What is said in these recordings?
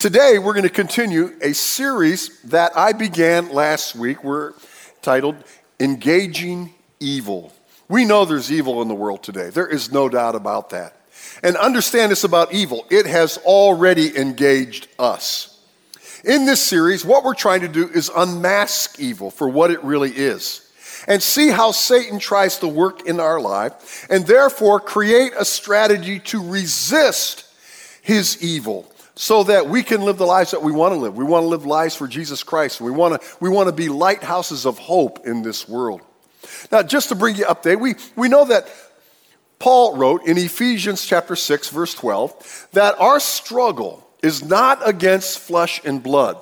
Today, we're going to continue a series that I began last week. We're titled Engaging Evil. We know there's evil in the world today. There is no doubt about that. And understand this about evil it has already engaged us. In this series, what we're trying to do is unmask evil for what it really is and see how Satan tries to work in our life and therefore create a strategy to resist his evil so that we can live the lives that we want to live. We want to live lives for Jesus Christ. We want to, we want to be lighthouses of hope in this world. Now, just to bring you update, we, we know that Paul wrote in Ephesians chapter 6, verse 12, that our struggle is not against flesh and blood,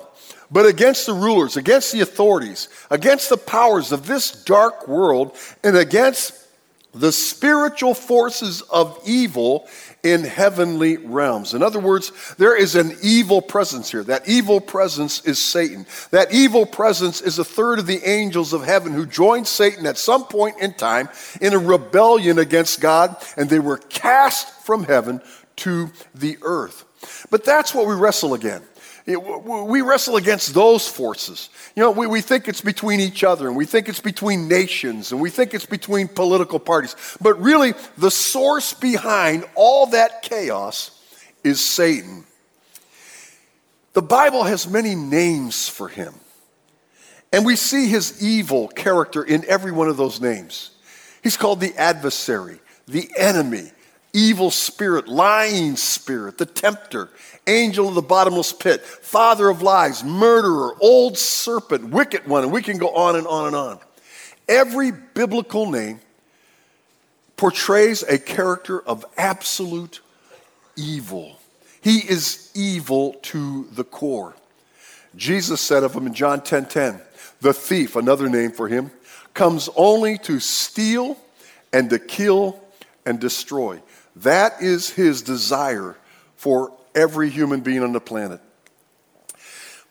but against the rulers, against the authorities, against the powers of this dark world, and against the spiritual forces of evil in heavenly realms. In other words, there is an evil presence here. That evil presence is Satan. That evil presence is a third of the angels of heaven who joined Satan at some point in time in a rebellion against God, and they were cast from heaven to the earth. But that's what we wrestle again. We wrestle against those forces. You know, we, we think it's between each other and we think it's between nations and we think it's between political parties. But really, the source behind all that chaos is Satan. The Bible has many names for him. And we see his evil character in every one of those names. He's called the adversary, the enemy, evil spirit, lying spirit, the tempter, angel of the bottomless pit, father of lies, murderer, old serpent, wicked one, and we can go on and on and on. Every biblical name portrays a character of absolute evil. He is evil to the core. Jesus said of him in John 10:10, 10, 10, the thief, another name for him, comes only to steal and to kill and destroy. That is his desire for every human being on the planet.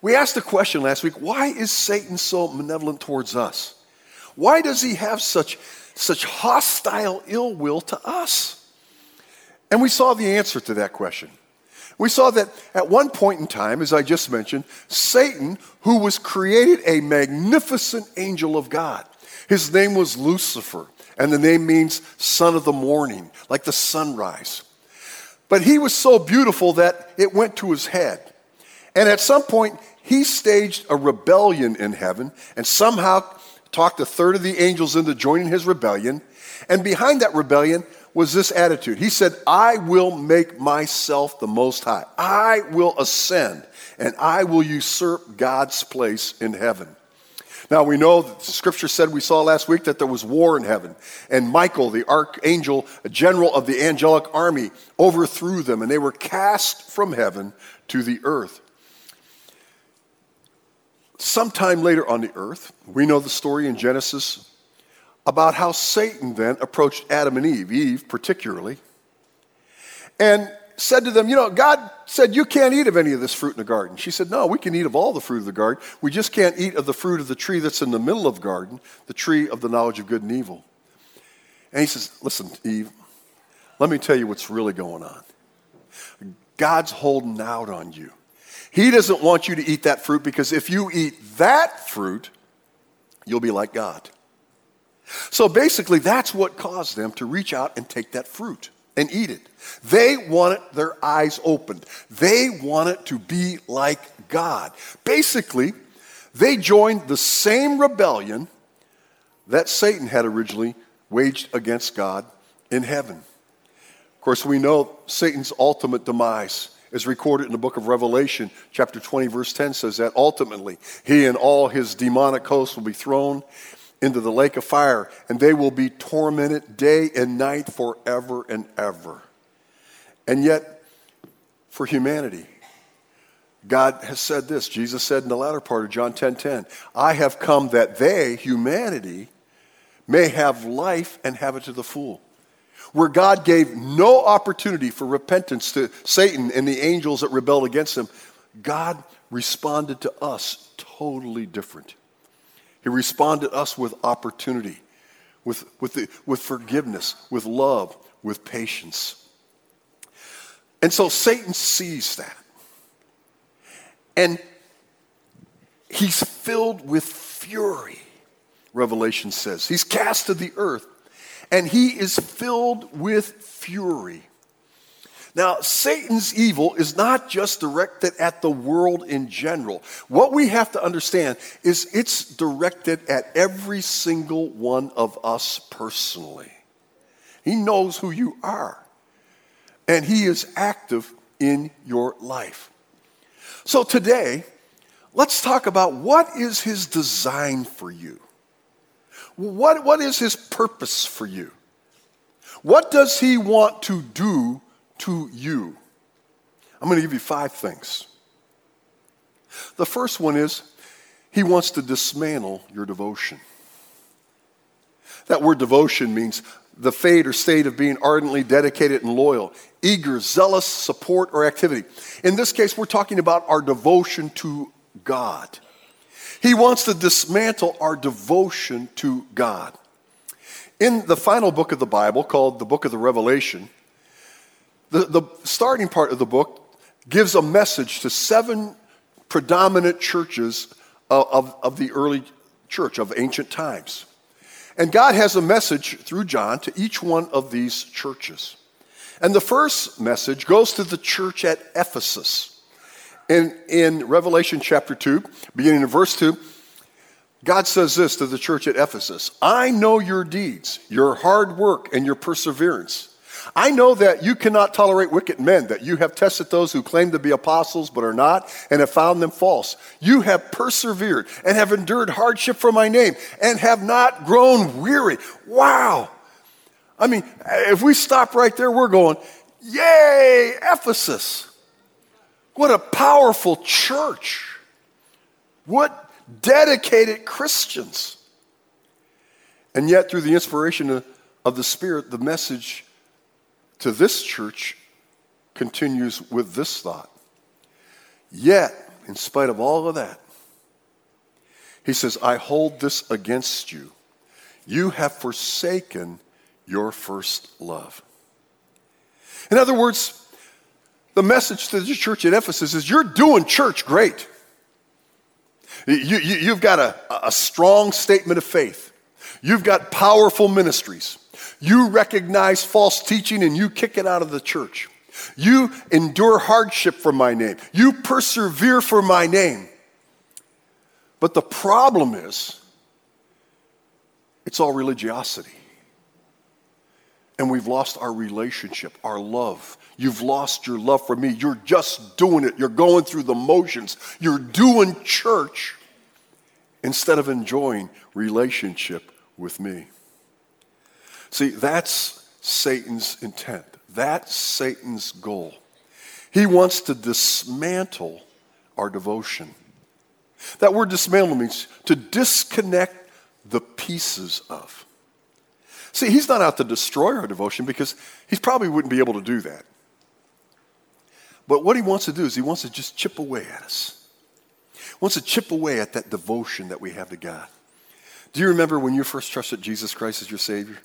We asked the question last week why is Satan so malevolent towards us? Why does he have such, such hostile ill will to us? And we saw the answer to that question. We saw that at one point in time, as I just mentioned, Satan, who was created a magnificent angel of God, his name was Lucifer, and the name means son of the morning, like the sunrise. But he was so beautiful that it went to his head. And at some point, he staged a rebellion in heaven and somehow talked a third of the angels into joining his rebellion. And behind that rebellion was this attitude. He said, I will make myself the most high. I will ascend and I will usurp God's place in heaven. Now we know that the scripture said we saw last week that there was war in heaven, and Michael, the archangel, a general of the angelic army, overthrew them, and they were cast from heaven to the earth. Sometime later on the earth, we know the story in Genesis about how Satan then approached Adam and Eve, Eve particularly, and said to them, You know, God said, You can't eat of any of this fruit in the garden. She said, No, we can eat of all the fruit of the garden. We just can't eat of the fruit of the tree that's in the middle of the garden, the tree of the knowledge of good and evil. And he says, Listen, Eve, let me tell you what's really going on. God's holding out on you. He doesn't want you to eat that fruit because if you eat that fruit, you'll be like God. So basically, that's what caused them to reach out and take that fruit and eat it. They wanted their eyes opened. They wanted to be like God. Basically, they joined the same rebellion that Satan had originally waged against God in heaven. Of course, we know Satan's ultimate demise is recorded in the book of Revelation, chapter 20, verse 10 says that ultimately he and all his demonic hosts will be thrown into the lake of fire, and they will be tormented day and night forever and ever. And yet, for humanity, God has said this. Jesus said in the latter part of John 10:10, 10, 10, "I have come that they, humanity, may have life and have it to the full." Where God gave no opportunity for repentance to Satan and the angels that rebelled against him, God responded to us totally different. He responded us with opportunity, with, with, the, with forgiveness, with love, with patience. And so Satan sees that. And he's filled with fury, Revelation says. He's cast to the earth, and he is filled with fury. Now, Satan's evil is not just directed at the world in general. What we have to understand is it's directed at every single one of us personally. He knows who you are, and he is active in your life. So today, let's talk about what is his design for you? What, what is his purpose for you? What does he want to do to you? I'm going to give you five things. The first one is he wants to dismantle your devotion. That word devotion means the fate or state of being ardently dedicated and loyal, eager, zealous support or activity. In this case, we're talking about our devotion to God. He wants to dismantle our devotion to God. In the final book of the Bible, called the book of the Revelation, the, the starting part of the book gives a message to seven predominant churches of, of, of the early church, of ancient times. And God has a message through John to each one of these churches. And the first message goes to the church at Ephesus. In, in Revelation chapter 2, beginning in verse 2, God says this to the church at Ephesus I know your deeds, your hard work, and your perseverance I know that you cannot tolerate wicked men, that you have tested those who claim to be apostles but are not, and have found them false. You have persevered and have endured hardship for my name, and have not grown weary. Wow. I mean, if we stop right there, we're going, Yay, Ephesus. What a powerful church. What dedicated Christians. And yet, through the inspiration of the Spirit, the message to this church continues with this thought. Yet, in spite of all of that, he says, I hold this against you. You have forsaken your first love. In other words, the message to the church at Ephesus is you're doing church great. You, have you, got a, a strong statement of faith, you've got powerful ministries. You recognize false teaching and you kick it out of the church. You endure hardship for my name. You persevere for my name. But the problem is, it's all religiosity. And we've lost our relationship, our love. You've lost your love for me. You're just doing it. You're going through the motions. You're doing church instead of enjoying relationship with me. See, that's Satan's intent. That's Satan's goal. He wants to dismantle our devotion. That word dismantle means to disconnect the pieces of. See, he's not out to destroy our devotion because he probably wouldn't be able to do that. But what he wants to do is he wants to just chip away at us. He wants to chip away at that devotion that we have to God. Do you remember when you first trusted Jesus Christ as your Savior?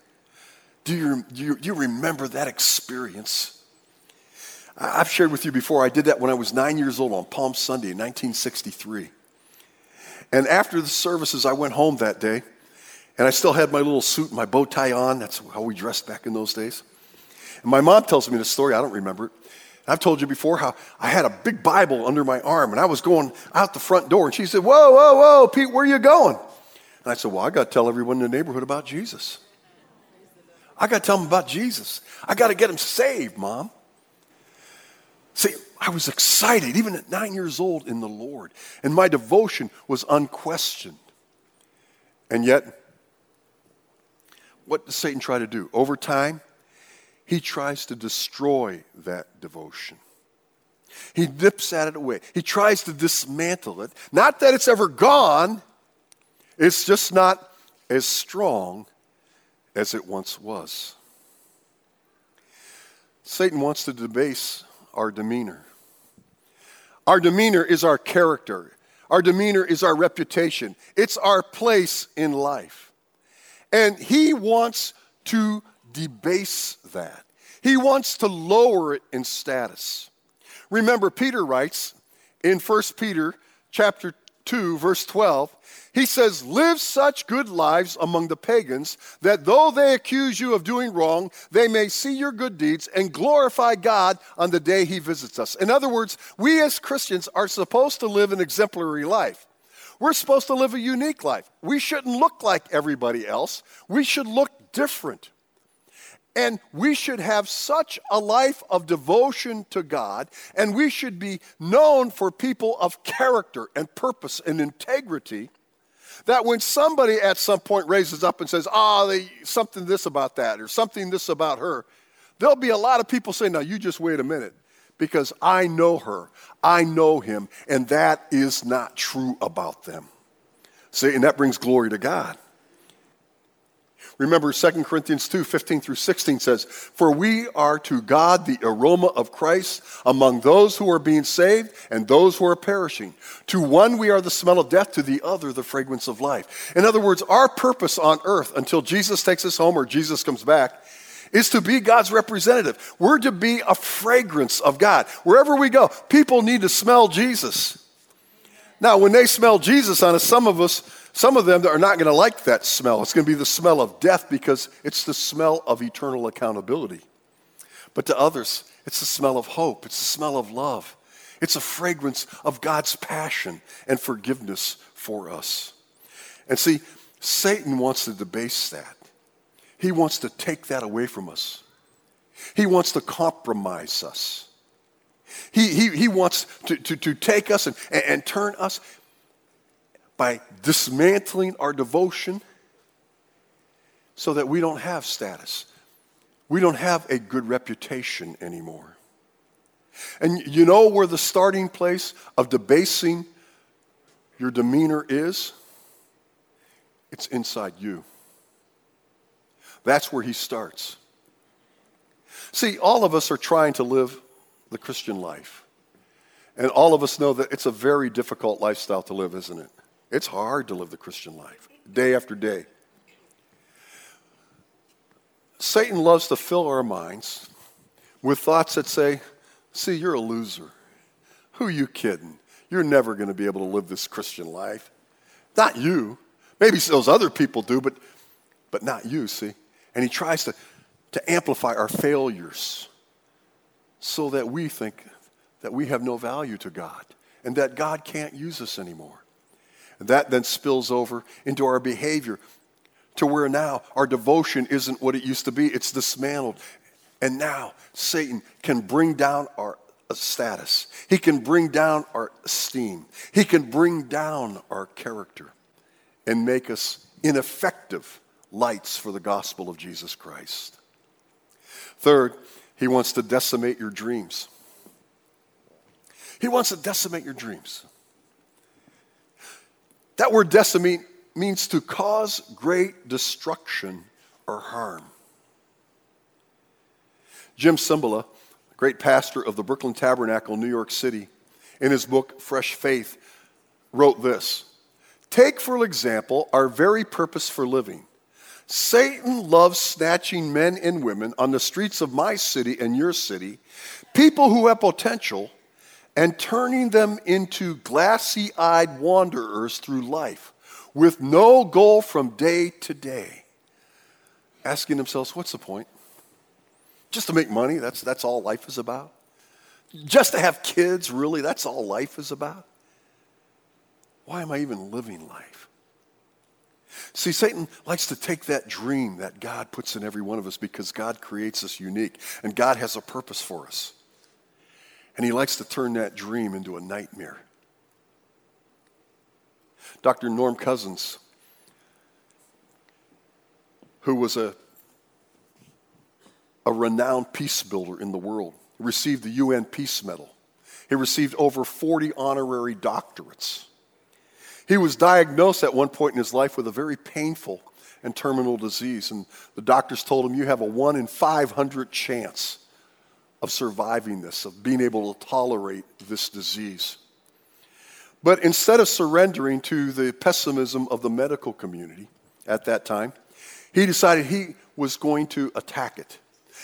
Do you, do you, do you remember that experience? I've shared with you before, I did that when I was nine years old on Palm Sunday in 1963. And after the services, I went home that day, and I still had my little suit and my bow tie on. That's how we dressed back in those days. And my mom tells me the story, I don't remember it. I've told you before how I had a big Bible under my arm, and I was going out the front door, and she said, Whoa, whoa, whoa, Pete, where are you going? And I said, Well, I got to tell everyone in the neighborhood about Jesus. I got to tell them about Jesus. I got to get them saved, Mom. See, I was excited, even at nine years old, in the Lord. And my devotion was unquestioned. And yet, what does Satan try to do? Over time, he tries to destroy that devotion. He nips at it away. He tries to dismantle it. Not that it's ever gone, it's just not as strong as it once was. Satan wants to debase our demeanor. Our demeanor is our character. Our demeanor is our reputation. It's our place in life. And he wants to debase that. He wants to lower it in status. Remember, Peter writes in 1 Peter chapter 2, verse 12, he says, Live such good lives among the pagans that though they accuse you of doing wrong, they may see your good deeds and glorify God on the day he visits us. In other words, we as Christians are supposed to live an exemplary life. We're supposed to live a unique life. We shouldn't look like everybody else, we should look different. And we should have such a life of devotion to God, and we should be known for people of character and purpose and integrity. That when somebody at some point raises up and says, ah, oh, something this about that, or something this about her, there'll be a lot of people saying, now you just wait a minute, because I know her, I know him, and that is not true about them. See, and that brings glory to God. Remember 2 Corinthians 2 15 through 16 says, For we are to God the aroma of Christ among those who are being saved and those who are perishing. To one we are the smell of death, to the other the fragrance of life. In other words, our purpose on earth until Jesus takes us home or Jesus comes back is to be God's representative. We're to be a fragrance of God. Wherever we go, people need to smell Jesus. Now, when they smell Jesus on us, some of us, some of them are not going to like that smell. It's going to be the smell of death because it's the smell of eternal accountability. But to others, it's the smell of hope, it's the smell of love. It's a fragrance of God's passion and forgiveness for us. And see, Satan wants to debase that. He wants to take that away from us. He wants to compromise us. He, he, he wants to, to, to take us and, and, and turn us by dismantling our devotion so that we don't have status. We don't have a good reputation anymore. And you know where the starting place of debasing your demeanor is? It's inside you. That's where he starts. See, all of us are trying to live the Christian life. And all of us know that it's a very difficult lifestyle to live, isn't it? It's hard to live the Christian life, day after day. Satan loves to fill our minds with thoughts that say, See, you're a loser. Who are you kidding? You're never going to be able to live this Christian life. Not you. Maybe those other people do, but, but not you, see? And he tries to, to amplify our failures so that we think that we have no value to God and that God can't use us anymore. And that then spills over into our behavior to where now our devotion isn't what it used to be, it's dismantled. And now Satan can bring down our status, he can bring down our esteem, he can bring down our character and make us ineffective lights for the gospel of Jesus Christ. Third, he wants to decimate your dreams. He wants to decimate your dreams. That word decimate means to cause great destruction or harm. Jim Cymbala, great pastor of the Brooklyn Tabernacle, New York City, in his book Fresh Faith, wrote this Take, for example, our very purpose for living. Satan loves snatching men and women on the streets of my city and your city, people who have potential, and turning them into glassy eyed wanderers through life with no goal from day to day. Asking themselves, what's the point? Just to make money, that's, that's all life is about. Just to have kids, really, that's all life is about. Why am I even living life? See, Satan likes to take that dream that God puts in every one of us because God creates us unique and God has a purpose for us. And he likes to turn that dream into a nightmare. Dr. Norm Cousins, who was a, a renowned peace builder in the world, received the UN Peace Medal. He received over 40 honorary doctorates. He was diagnosed at one point in his life with a very painful and terminal disease, and the doctors told him, You have a 1 in 500 chance of surviving this, of being able to tolerate this disease. But instead of surrendering to the pessimism of the medical community at that time, he decided he was going to attack it.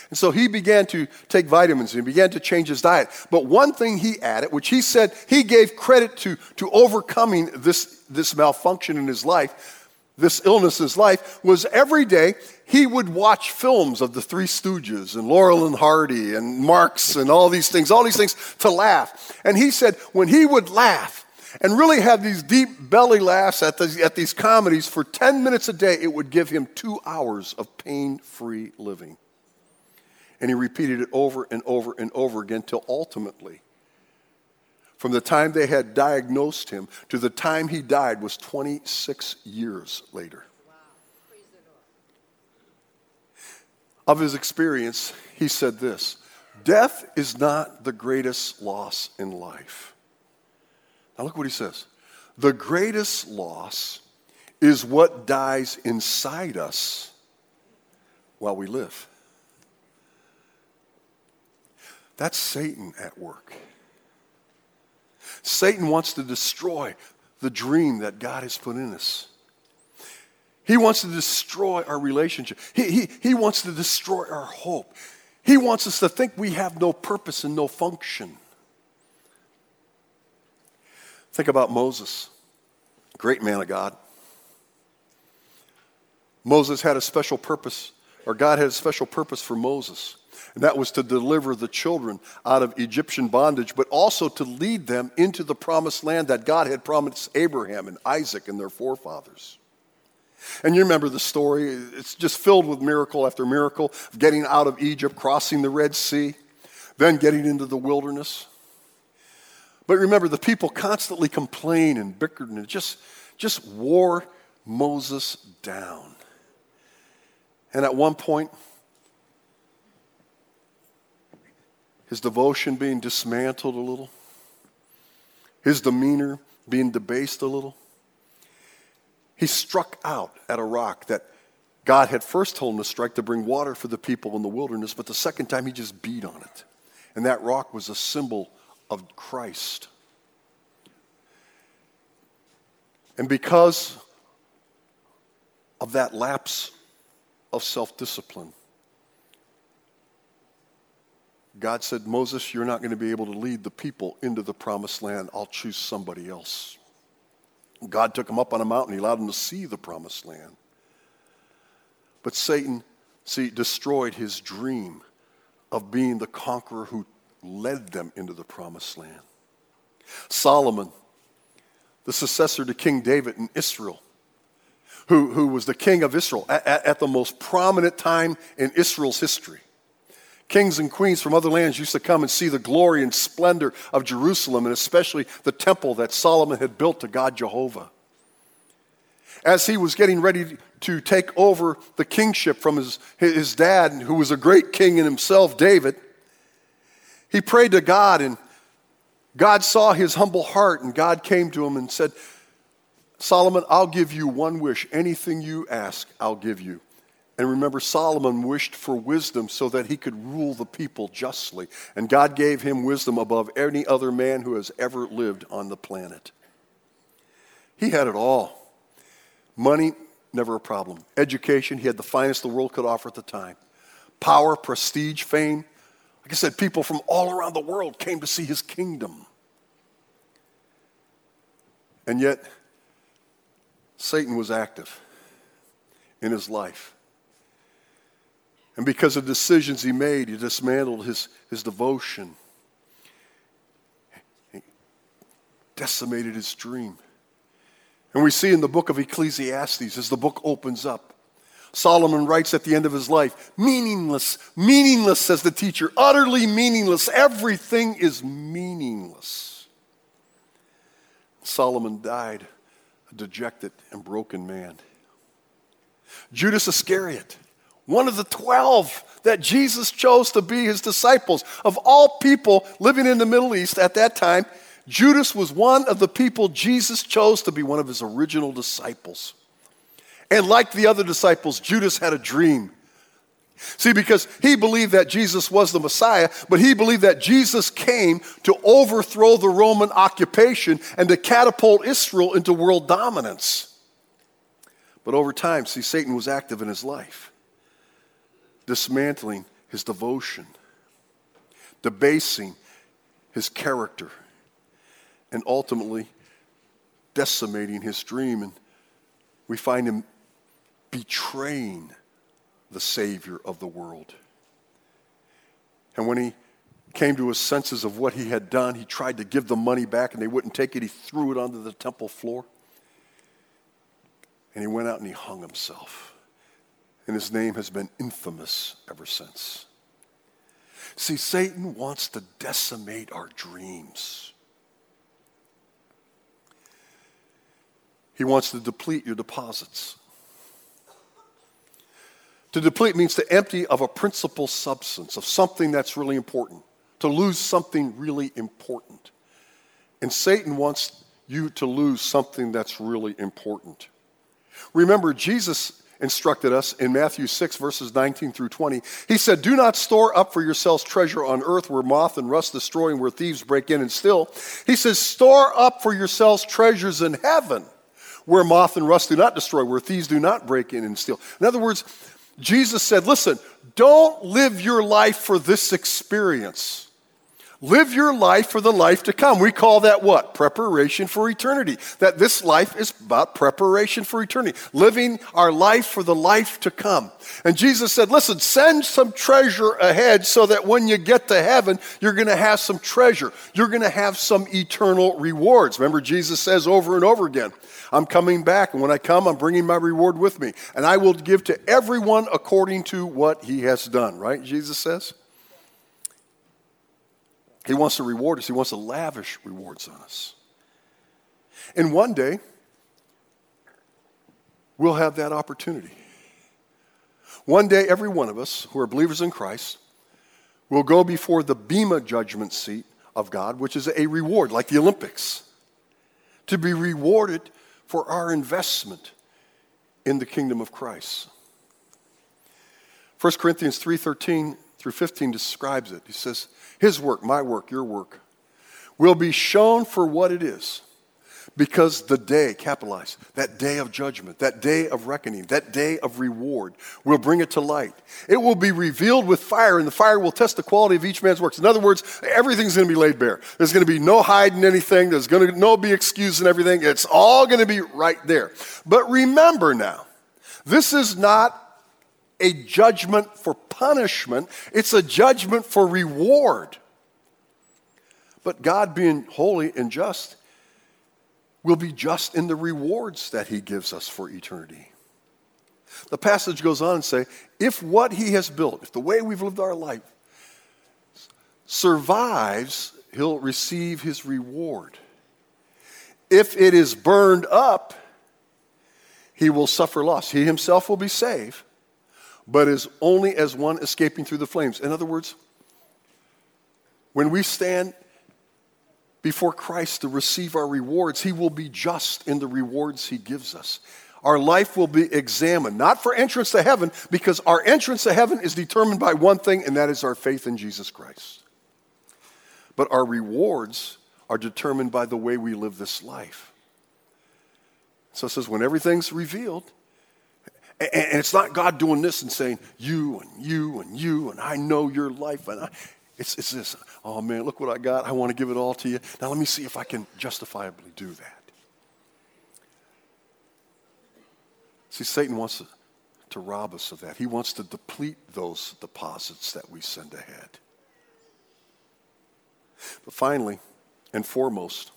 And so he began to take vitamins and he began to change his diet. But one thing he added, which he said he gave credit to, to overcoming this, this malfunction in his life, this illness in his life, was every day he would watch films of the Three Stooges and Laurel and Hardy and Marx and all these things, all these things to laugh. And he said when he would laugh and really have these deep belly laughs at, the, at these comedies for 10 minutes a day, it would give him two hours of pain free living. And he repeated it over and over and over again till ultimately, from the time they had diagnosed him to the time he died was 26 years later. Of his experience, he said this Death is not the greatest loss in life. Now, look what he says. The greatest loss is what dies inside us while we live. That's Satan at work. Satan wants to destroy the dream that God has put in us. He wants to destroy our relationship. He, he, he wants to destroy our hope. He wants us to think we have no purpose and no function. Think about Moses, great man of God. Moses had a special purpose, or God had a special purpose for Moses. And that was to deliver the children out of Egyptian bondage, but also to lead them into the promised land that God had promised Abraham and Isaac and their forefathers. And you remember the story, it's just filled with miracle after miracle of getting out of Egypt, crossing the Red Sea, then getting into the wilderness. But remember, the people constantly complained and bickered and just, just wore Moses down. And at one point, his devotion being dismantled a little, his demeanor being debased a little. He struck out at a rock that God had first told him to strike to bring water for the people in the wilderness, but the second time he just beat on it. And that rock was a symbol of Christ. And because of that lapse of self discipline, God said, Moses, you're not going to be able to lead the people into the promised land. I'll choose somebody else. God took him up on a mountain. He allowed him to see the promised land. But Satan, see, destroyed his dream of being the conqueror who led them into the promised land. Solomon, the successor to King David in Israel, who, who was the king of Israel at, at the most prominent time in Israel's history. Kings and queens from other lands used to come and see the glory and splendor of Jerusalem, and especially the temple that Solomon had built to God Jehovah. As he was getting ready to take over the kingship from his, his dad, who was a great king in himself, David, he prayed to God, and God saw his humble heart, and God came to him and said, Solomon, I'll give you one wish. Anything you ask, I'll give you. And remember, Solomon wished for wisdom so that he could rule the people justly. And God gave him wisdom above any other man who has ever lived on the planet. He had it all money, never a problem. Education, he had the finest the world could offer at the time. Power, prestige, fame. Like I said, people from all around the world came to see his kingdom. And yet, Satan was active in his life. And because of decisions he made, he dismantled his, his devotion. He decimated his dream. And we see in the book of Ecclesiastes, as the book opens up, Solomon writes at the end of his life, meaningless, meaningless, says the teacher, utterly meaningless. Everything is meaningless. Solomon died a dejected and broken man. Judas Iscariot one of the 12 that Jesus chose to be his disciples. Of all people living in the Middle East at that time, Judas was one of the people Jesus chose to be one of his original disciples. And like the other disciples, Judas had a dream. See, because he believed that Jesus was the Messiah, but he believed that Jesus came to overthrow the Roman occupation and to catapult Israel into world dominance. But over time, see, Satan was active in his life dismantling his devotion, debasing his character, and ultimately decimating his dream. And we find him betraying the Savior of the world. And when he came to his senses of what he had done, he tried to give the money back and they wouldn't take it. He threw it onto the temple floor. And he went out and he hung himself. And his name has been infamous ever since. See, Satan wants to decimate our dreams. He wants to deplete your deposits. To deplete means to empty of a principal substance, of something that's really important, to lose something really important. And Satan wants you to lose something that's really important. Remember, Jesus instructed us in Matthew 6, verses 19 through 20. He said, Do not store up for yourselves treasure on earth where moth and rust destroy and where thieves break in and steal. He says, Store up for yourselves treasures in heaven where moth and rust do not destroy, where thieves do not break in and steal. In other words, Jesus said, Listen, don't live your life for this experience. Live your life for the life to come. We call that what? Preparation for eternity. That this life is about preparation for eternity. Living our life for the life to come. And Jesus said, listen, send some treasure ahead so that when you get to heaven, you're going to have some treasure. You're going to have some eternal rewards. Remember, Jesus says over and over again, I'm coming back, and when I come, I'm bringing my reward with me. And I will give to everyone according to what he has done, right? Jesus says. He wants to reward us, He wants to lavish rewards on us. And one day, we'll have that opportunity. One day, every one of us who are believers in Christ will go before the Bema judgment seat of God, which is a reward, like the Olympics, to be rewarded for our investment in the kingdom of Christ. 1 Corinthians 3:13 through 15 describes it. He says, His work, my work, your work, will be shown for what it is. Because the day, capitalized, that day of judgment, that day of reckoning, that day of reward will bring it to light. It will be revealed with fire, and the fire will test the quality of each man's works. In other words, everything's going to be laid bare. There's going to be no hiding anything. There's going to no be excusing everything. It's all going to be right there. But remember now, this is not a judgment for punishment, it's a judgment for reward. But God, being holy and just, will be just in the rewards that He gives us for eternity. The passage goes on and say, if what He has built, if the way we've lived our life survives, He'll receive His reward. If it is burned up, He will suffer loss. He Himself will be saved, but is only as one escaping through the flames. In other words, when we stand before Christ to receive our rewards, He will be just in the rewards He gives us. Our life will be examined, not for entrance to heaven, because our entrance to heaven is determined by one thing, and that is our faith in Jesus Christ. But our rewards are determined by the way we live this life. So it says, when everything's revealed, and it's not God doing this and saying, you and you and you, and I know your life. And I, it's, it's this, oh man, look what I got. I want to give it all to you. Now let me see if I can justifiably do that. See, Satan wants to, to rob us of that. He wants to deplete those deposits that we send ahead. But finally, and foremost,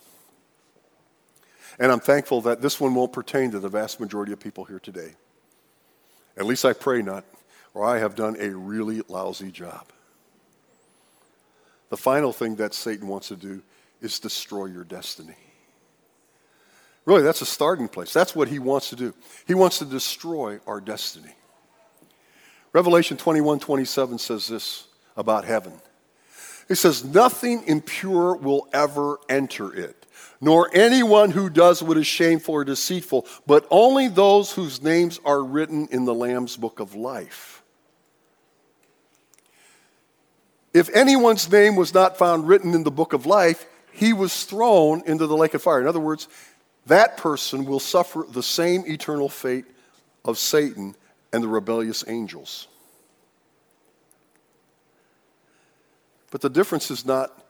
and I'm thankful that this one won't pertain to the vast majority of people here today. At least I pray not, or I have done a really lousy job. The final thing that Satan wants to do is destroy your destiny. Really, that's a starting place. That's what he wants to do. He wants to destroy our destiny. Revelation 21 27 says this about heaven. It says, Nothing impure will ever enter it nor anyone who does what is shameful or deceitful, but only those whose names are written in the Lamb's book of life. If anyone's name was not found written in the book of life, he was thrown into the lake of fire. In other words, that person will suffer the same eternal fate of Satan and the rebellious angels. But the difference is not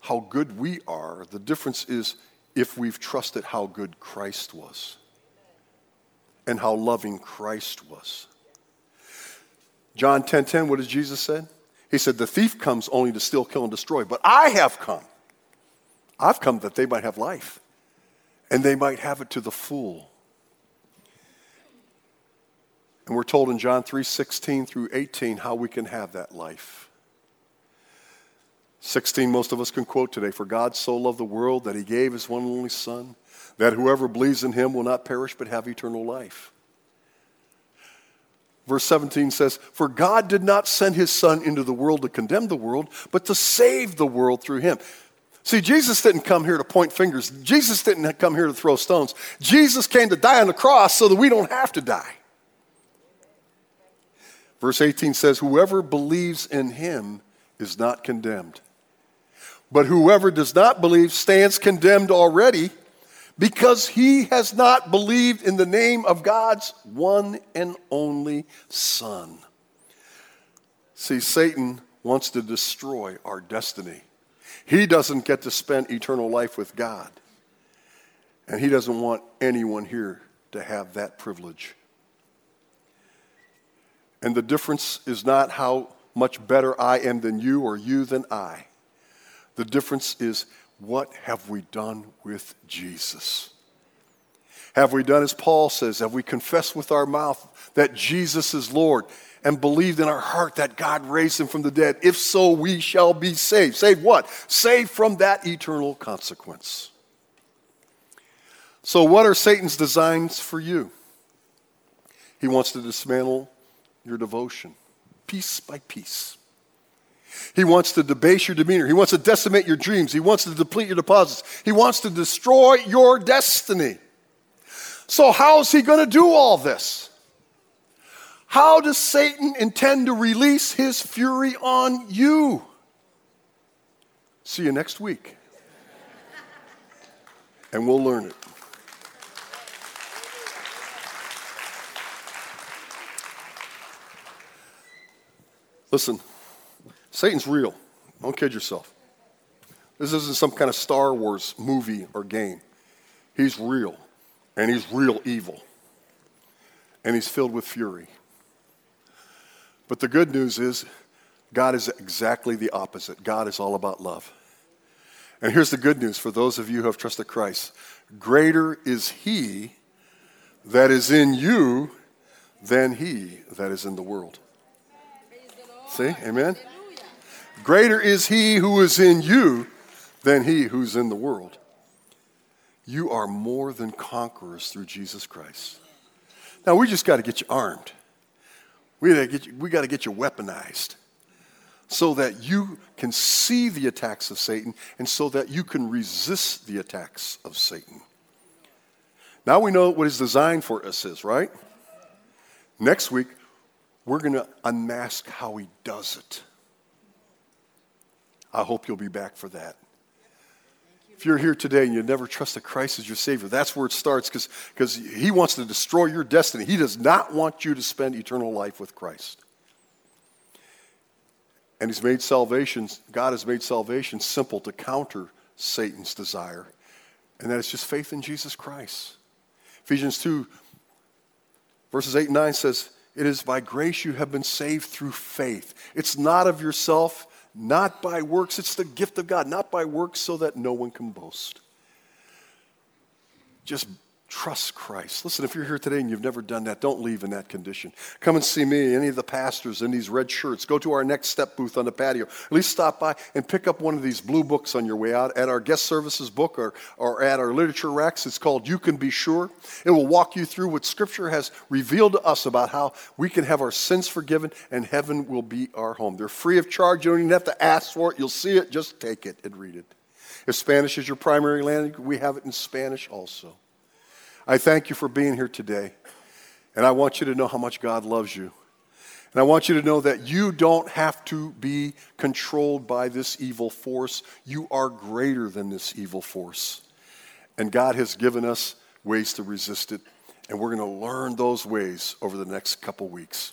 how good we are, the difference is if we've trusted how good Christ was and how loving Christ was. John 10:10, 10, 10, what did Jesus say? He said, The thief comes only to steal, kill, and destroy, but I have come. I've come that they might have life, and they might have it to the full. And we're told in John 3 16 through 18 how we can have that life. 16, most of us can quote today For God so loved the world that he gave his one and only Son, that whoever believes in him will not perish but have eternal life. Verse 17 says, For God did not send his Son into the world to condemn the world, but to save the world through him. See, Jesus didn't come here to point fingers. Jesus didn't come here to throw stones. Jesus came to die on the cross so that we don't have to die. Verse 18 says, Whoever believes in him is not condemned. But whoever does not believe stands condemned already because he has not believed in the name of God's one and only Son. See, Satan wants to destroy our destiny. He doesn't get to spend eternal life with God. And he doesn't want anyone here to have that privilege. And the difference is not how much better I am than you or you than I. The difference is what have we done with Jesus? Have we done as Paul says? Have we confessed with our mouth that Jesus is Lord and believed in our heart that God raised him from the dead? If so, we shall be saved. Saved what? Saved from that eternal consequence. So, what are Satan's designs for you? He wants to dismantle your devotion piece by piece. He wants to debase your demeanor. He wants to decimate your dreams. He wants to deplete your deposits. He wants to destroy your destiny. So, how is he going to do all this? How does Satan intend to release his fury on you? See you next week. And we'll learn it. Listen. Satan's real. Don't kid yourself. This isn't some kind of Star Wars movie or game. He's real, and he's real evil, and he's filled with fury. But the good news is, God is exactly the opposite. God is all about love. And here's the good news for those of you who have trusted Christ greater is He that is in you than He that is in the world. See? Amen? Greater is he who is in you than he who's in the world. You are more than conquerors through Jesus Christ. Now, we just got to get you armed. We got to get you, weaponized so that you can see the attacks of Satan and so that you can resist the attacks of Satan. Now we know what his design for us is, right? Next week, we're going to unmask how he does it. I hope you'll be back for that. If you're here today and you never trust trusted Christ as your Savior, that's where it starts because He wants to destroy your destiny. He does not want you to spend eternal life with Christ. And He's made salvation, God has made salvation simple to counter Satan's desire, and that is just faith in Jesus Christ. Ephesians 2, verses 8 and 9 says, It is by grace you have been saved through faith. It's not of yourself not by works. It's the gift of God, not by works so that no one can boast. Just Trust Christ. Listen, if you're here today and you've never done that, don't leave in that condition. Come and see me, any of the pastors in these red shirts. Go to our next step booth on the patio. At least stop by and pick up one of these blue books on your way out at our guest services book or, or at our literature racks. It's called You Can Be Sure. It will walk you through what Scripture has revealed to us about how we can have our sins forgiven and heaven will be our home. They're free of charge. You don't even have to ask for it. You'll see it. Just take it and read it. If Spanish is your primary language, we have it in Spanish also. I thank you for being here today. And I want you to know how much God loves you. And I want you to know that you don't have to be controlled by this evil force. You are greater than this evil force. And God has given us ways to resist it. And we're going to learn those ways over the next couple weeks.